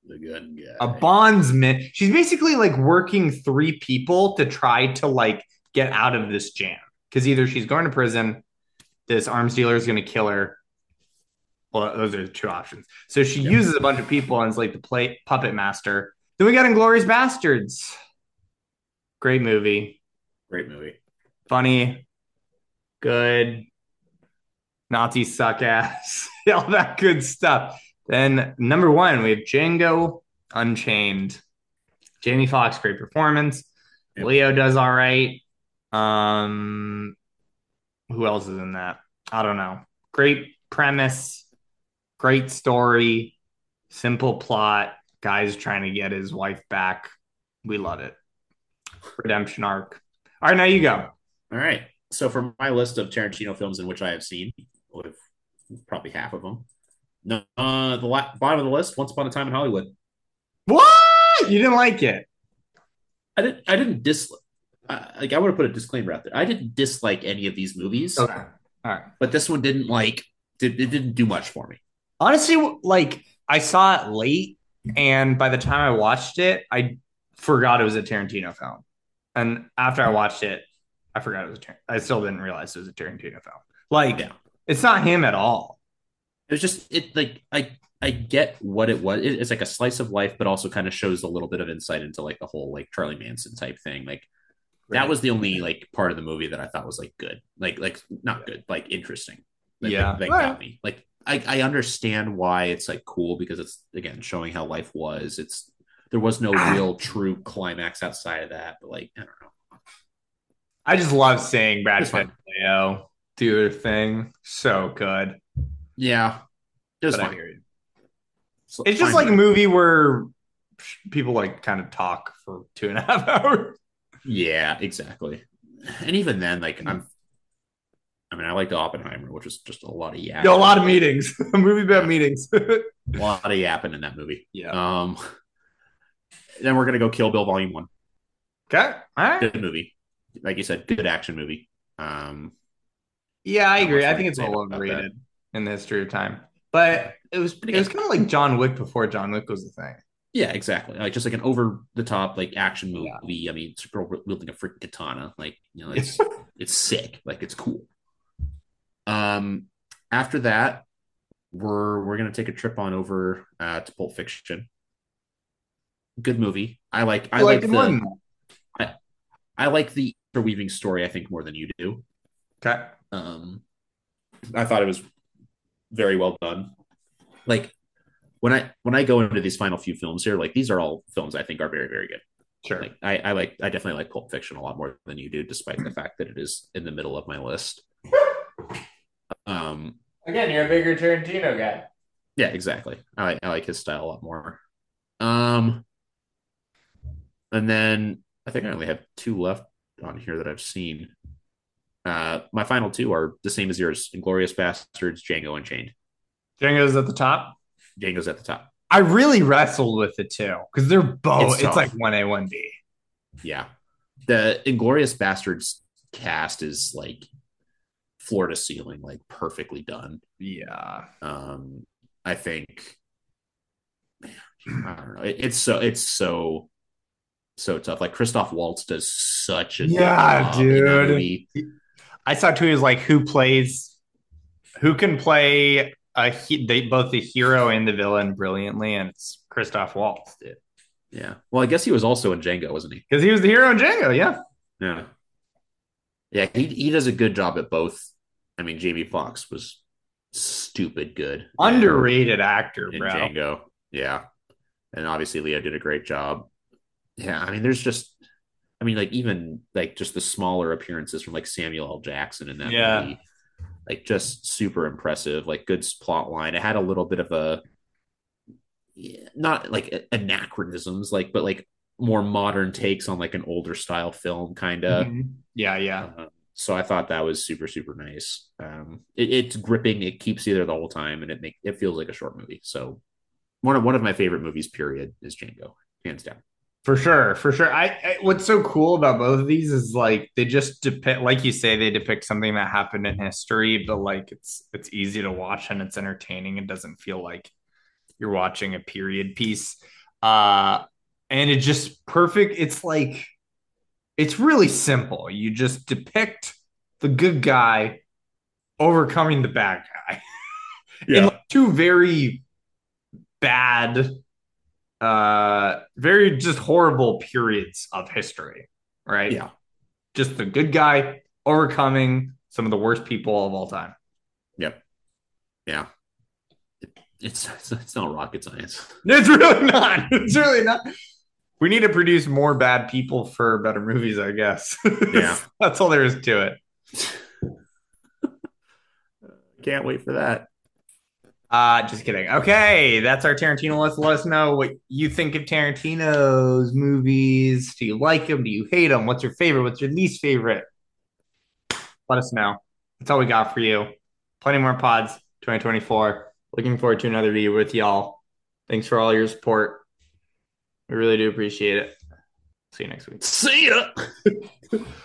the gun guy. a bondsman. She's basically like working three people to try to like get out of this jam because either she's going to prison, this arms dealer is going to kill her. Well, those are the two options. So she Yeah. uses a bunch of people and is like the play puppet master. Then we got Inglourious Basterds. Great movie, Great movie. funny, good. Nazis suck ass, all that good stuff. Then number one, we have Django Unchained. Jamie Foxx, great performance. Yep. Leo does all right. Um, who else is in that? I don't know. Great premise, great story, simple plot. Guy's trying to get his wife back. We love it. Redemption arc. All right, now you go. All right. So for my list of Tarantino films in which I have seen, with probably half of them, no, uh, the la- bottom of the list, Once Upon a Time in Hollywood. What? You didn't like it? I didn't. I didn't dislike. Uh, like I want to put a disclaimer out there. I didn't dislike any of these movies, Okay. All right. but this one didn't like. Did, it didn't do much for me. Honestly, like I saw it late, and by the time I watched it, I forgot it was a Tarantino film. And after I watched it, I forgot it was a. Tar- I still didn't realize it was a Tarantino film. Like, Yeah. it's not him at all. It was just it like I I get what it was. It- it's like a slice of life, but also kind of shows a little bit of insight into like the whole like Charlie Manson type thing. Like that was the only like part of the movie that I thought was like good, like like not good, like interesting. Like, Yeah. that, that Alright. got me. Like I I understand why it's like cool because it's again showing how life was. It's there was no real true climax outside of that, but like I don't know. I just love seeing Brad Pitt Leo do their thing. So good. Yeah, it was But I fine. hear you. So- It's just like a movie. where people like kind of talk for two and a half hours. Yeah, exactly. And even then, like I'm, I mean, I liked Oppenheimer, which is just a lot of yapping. Yo, a lot of meetings. a movie about meetings. a lot of yapping in that movie. yeah. Um, then we're gonna go Kill Bill Volume One. Okay. All right. Good movie, like you said, good action movie. Um, Yeah, I agree. I think it's well overrated in the history of time. But it was pretty. it was kind of like John Wick before John Wick was the thing. yeah, exactly. Like just like an over the top like action movie. Yeah. I mean, Supergirl wielding a freaking katana, like you know, it's it's sick. Like it's cool. Um, after that, we're we're gonna take a trip on over uh, to Pulp Fiction. Good movie. I like. I I like like it more than the. that. I like the interweaving story. I think more than you do. Okay. Um, I thought it was very well done. Like when I when I go into these final few films here, like these are all films I think are very very good. Sure. Like I, I like I definitely like Pulp Fiction a lot more than you do, despite the fact that it is in the middle of my list. Um, Again, you're a bigger Tarantino guy. yeah, exactly. I like I like his style a lot more. Um, and then I think I only have two left on here that I've seen. Uh, my final two are the same as yours: Inglourious Basterds, Django Unchained. Django's at the top. Django's at the top. I really wrestled with the two because they're both. It's It's, like one A, one B. Yeah, the Inglourious Basterds cast is like floor to ceiling, like perfectly done. Yeah. Um, I think I don't know. It, it's so it's so so tough. Like Christoph Waltz does such a Yeah, dude. I saw two is like who plays, who can play a he, they both the hero and the villain brilliantly, and it's Christoph Waltz, dude. Yeah. Well, I guess he was also in Django, wasn't he? Because he was the hero in Django, yeah. Yeah. Yeah, he he does a good job at both. I mean, Jamie Foxx was stupid good. in- Underrated actor, in bro. Django. Yeah. And obviously Leo did a great job. Yeah, I mean, there's just I mean, like even like just the smaller appearances from like Samuel L. Jackson in that Yeah. movie. like just super impressive, like good plot line. It had a little bit of a not like anachronisms, like but like more modern takes on like an older style film, kind of. Mhm. Yeah, yeah. Uh, so I thought that was super super nice. Um, it, it's gripping. It keeps you there the whole time, and it make it feels like a short movie. So one of one of my favorite movies. Period is Django, hands down. For sure, for sure. I, I what's so cool about both of these is like they just depict, like you say, they depict something that happened in history, but like it's it's easy to watch and it's entertaining. It doesn't feel like you're watching a period piece. Uh, and it just perfect. It's like it's really simple. You just depict the good guy overcoming the bad guy in like two very bad uh very just horrible periods of history right Yeah. just the good guy overcoming some of the worst people of all time Yep. Yeah. It's, it's it's not rocket science. it's really not it's really not we need to produce more bad people for better movies i guess Yeah. that's all there is to it Can't wait for that. Uh, just kidding. Okay, that's our Tarantino list. Let us know what you think of Tarantino's movies. Do you like them? Do you hate them? What's your favorite? What's your least favorite? Let us know. That's all we got for you. Plenty more pods 2024. Looking forward to another video with y'all. Thanks for all your support. We really do appreciate it. See you next week. See ya.